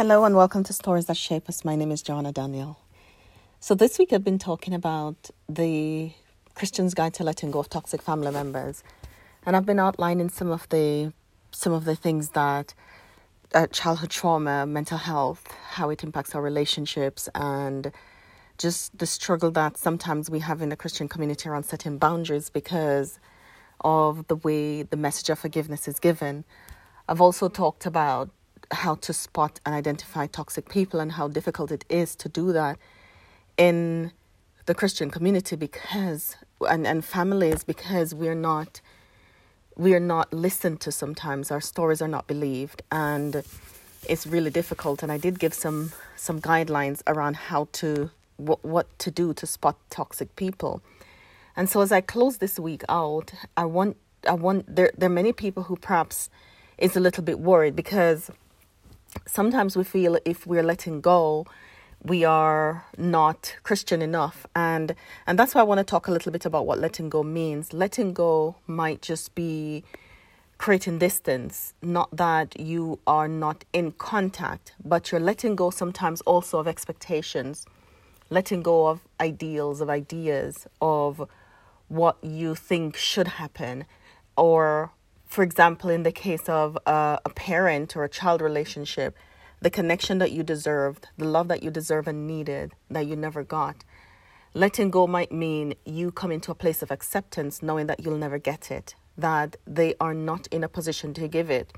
Hello and welcome to Stories That Shape Us. My name is Joanna Daniel. So this week I've been talking about the Christian's Guide to Letting Go of Toxic Family Members, and I've been outlining some of the some of the things that uh, childhood trauma, mental health, how it impacts our relationships, and just the struggle that sometimes we have in the Christian community around setting boundaries because of the way the message of forgiveness is given. I've also talked about how to spot and identify toxic people and how difficult it is to do that in the Christian community because and, and families because we're not we are not listened to sometimes. Our stories are not believed. And it's really difficult. And I did give some some guidelines around how to what what to do to spot toxic people. And so as I close this week out, I want I want there there are many people who perhaps is a little bit worried because sometimes we feel if we're letting go, we are not Christian enough. And and that's why I want to talk a little bit about what letting go means. Letting go might just be creating distance, not that you are not in contact, but you're letting go sometimes also of expectations, letting go of ideals, of ideas, of what you think should happen, or for example, in the case of a, a parent or a child relationship, the connection that you deserved, the love that you deserve and needed that you never got. Letting go might mean you come into a place of acceptance knowing that you'll never get it, that they are not in a position to give it.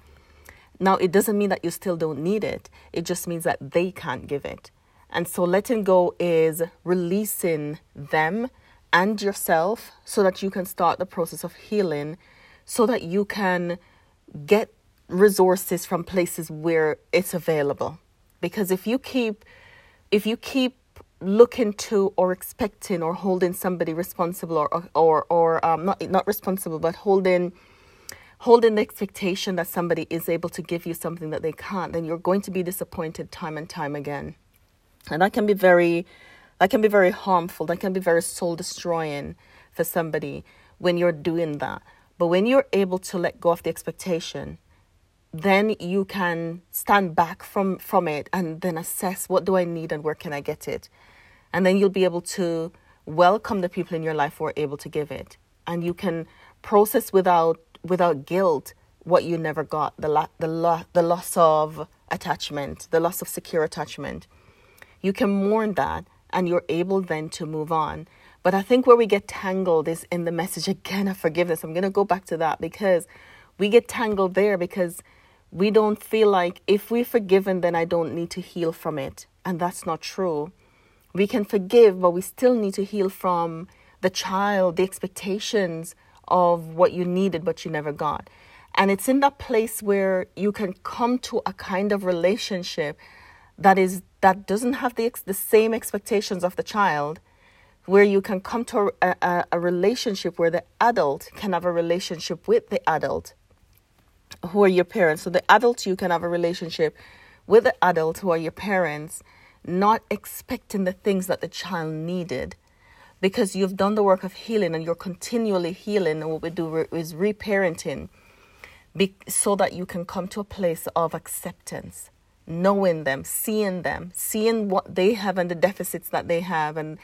Now, it doesn't mean that you still don't need it, it just means that they can't give it. And so, letting go is releasing them and yourself so that you can start the process of healing so that you can get resources from places where it's available. Because if you keep if you keep looking to or expecting or holding somebody responsible or or or um, not not responsible but holding holding the expectation that somebody is able to give you something that they can't then you're going to be disappointed time and time again. And that can be very that can be very harmful. That can be very soul destroying for somebody when you're doing that but when you're able to let go of the expectation, then you can stand back from, from it and then assess what do I need and where can I get it. And then you'll be able to welcome the people in your life who are able to give it. And you can process without without guilt what you never got, the, la- the, lo- the loss of attachment, the loss of secure attachment. You can mourn that and you're able then to move on. But I think where we get tangled is in the message again of forgiveness. I'm going to go back to that because we get tangled there because we don't feel like if we're forgiven, then I don't need to heal from it. And that's not true. We can forgive, but we still need to heal from the child, the expectations of what you needed, but you never got. And it's in that place where you can come to a kind of relationship that is that doesn't have the the same expectations of the child where you can come to a, a, a, relationship where the adult can have a relationship with the adult who are your parents. So the adult you can have a relationship with the adult who are your parents, not expecting the things that the child needed. Because you've done the work of healing and you're continually healing, and what we do is reparenting be, so that you can come to a place of acceptance, knowing them, seeing them, seeing what they have and the deficits that they have, and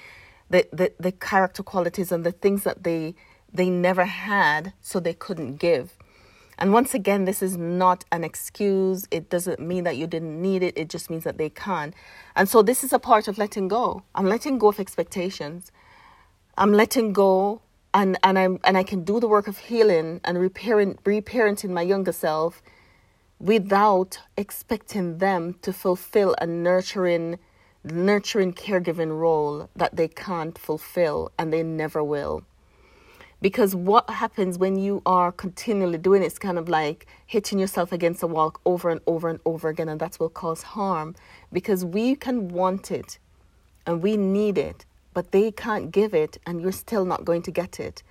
the, the, the character qualities and the things that they they never had so they couldn't give. And once again this is not an excuse. It doesn't mean that you didn't need it. It just means that they can't. And so this is a part of letting go. I'm letting go of expectations. I'm letting go and and i'm and i can do the work of healing and repairing reparenting my younger self without expecting them to fulfill a nurturing nurturing caregiving role that they can't fulfill and they never will. Because what happens when you are continually doing it, it's kind of like hitting yourself against a wall over and over and over again, and that will cause harm because we can want it and we need it, but they can't give it, and you're still not going to get it,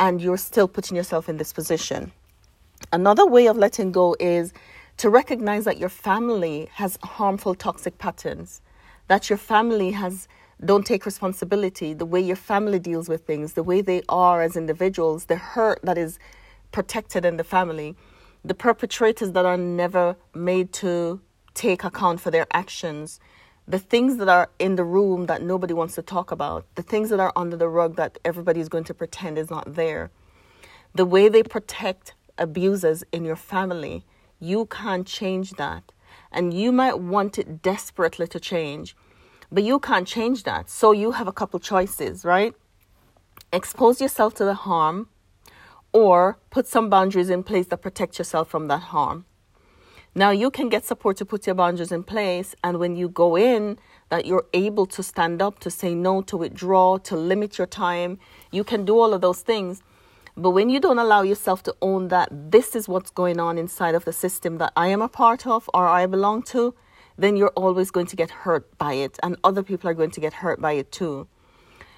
and you're still putting yourself in this position. Another way of letting go is to recognize that your family has harmful toxic patterns that your family has don't take responsibility, the way your family deals with things, the way they are as individuals, the hurt that is protected in the family, the perpetrators that are never made to take account for their actions, the things that are in the room that nobody wants to talk about, the things that are under the rug that everybody is going to pretend is not there, the way they protect abusers in your family, you can't change that. And you might want it desperately to change, but you can't change that. So you have a couple choices, right? Expose yourself to the harm or put some boundaries in place that protect yourself from that harm. Now you can get support to put your boundaries in place, and when you go in, that you're able to stand up, to say no, to withdraw, to limit your time. You can do all of those things. But when you don't allow yourself to own that this is what's going on inside of the system that I am a part of or I belong to, then you're always going to get hurt by it, and other people are going to get hurt by it too.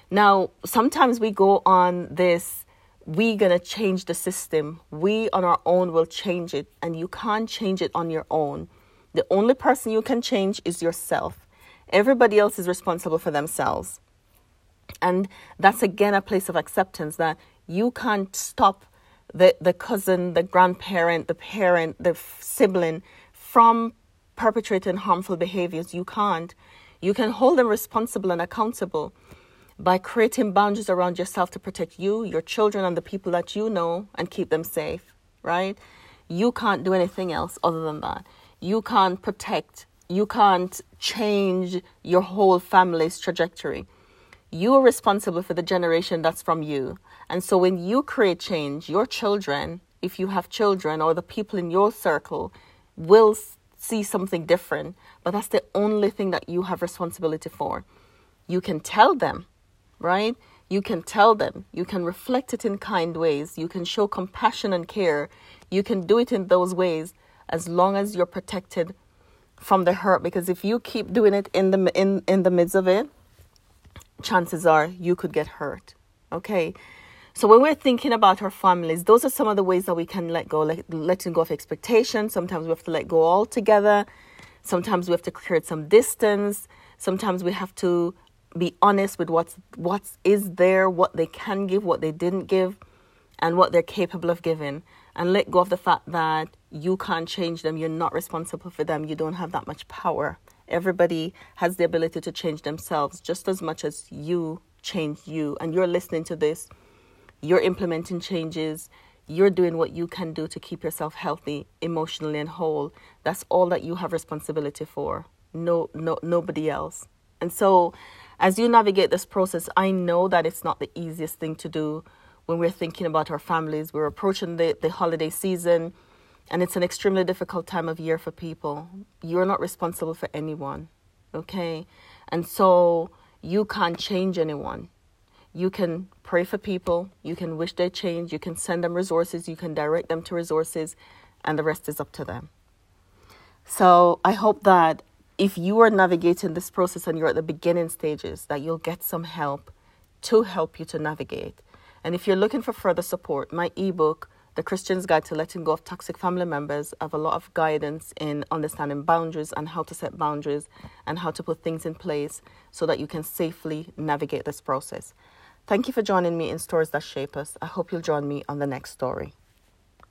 Now, sometimes we go on this we're gonna change the system. We on our own will change it and you can't change it on your own. The only person you can change is yourself. Everybody else is responsible for themselves. And that's again a place of acceptance that you can't stop the, the cousin the grandparent the parent the sibling from perpetrating harmful behaviors you can't you can hold them responsible and accountable by creating boundaries around yourself to protect you, your children, and the people that you know and keep them safe, right? You can't do anything else other than that. You can't protect, you can't change your whole family's trajectory. You are responsible for the generation that's from you. And so when you create change, your children, if you have children or the people in your circle, will see something different. But that's the only thing that you have responsibility for. You can tell them right? You can tell them, you can reflect it in kind ways, you can show compassion and care, you can do it in those ways as long as you're protected from the hurt because if you keep doing it in the in in the midst of it chances are you could get hurt okay so when we're thinking about our families those are some of the ways that we can let go like letting go of expectations sometimes we have to let go altogether sometimes we have to create some distance sometimes we have to be honest with what's what is there, what they can give, what they didn't give, and what they're capable of giving, and let go of the fact that you can't change them. You're not responsible for them. You don't have that much power. Everybody has the ability to change themselves just as much as you change you. And you're listening to this. You're implementing changes. You're doing what you can do to keep yourself healthy, emotionally, and whole. That's all that you have responsibility for. No, no, nobody else. And so as you navigate this process, I know that it's not the easiest thing to do when we're thinking about our families. We're approaching the, the holiday season, and it's an extremely difficult time of year for people. You're not responsible for anyone, okay? And so you can't change anyone. You can pray for people, you can wish they change, you can send them resources, you can direct them to resources, and the rest is up to them. So I hope that if you are navigating this process and you're at the beginning stages, that you'll get some help to help you to navigate. And if you're looking for further support, my ebook, The Christian's Guide to Letting Go of Toxic Family Members, have a lot of guidance in understanding boundaries and how to set boundaries and how to put things in place so that you can safely navigate this process. Thank you for joining me in Stories That Shape Us. I hope you'll join me on the next story.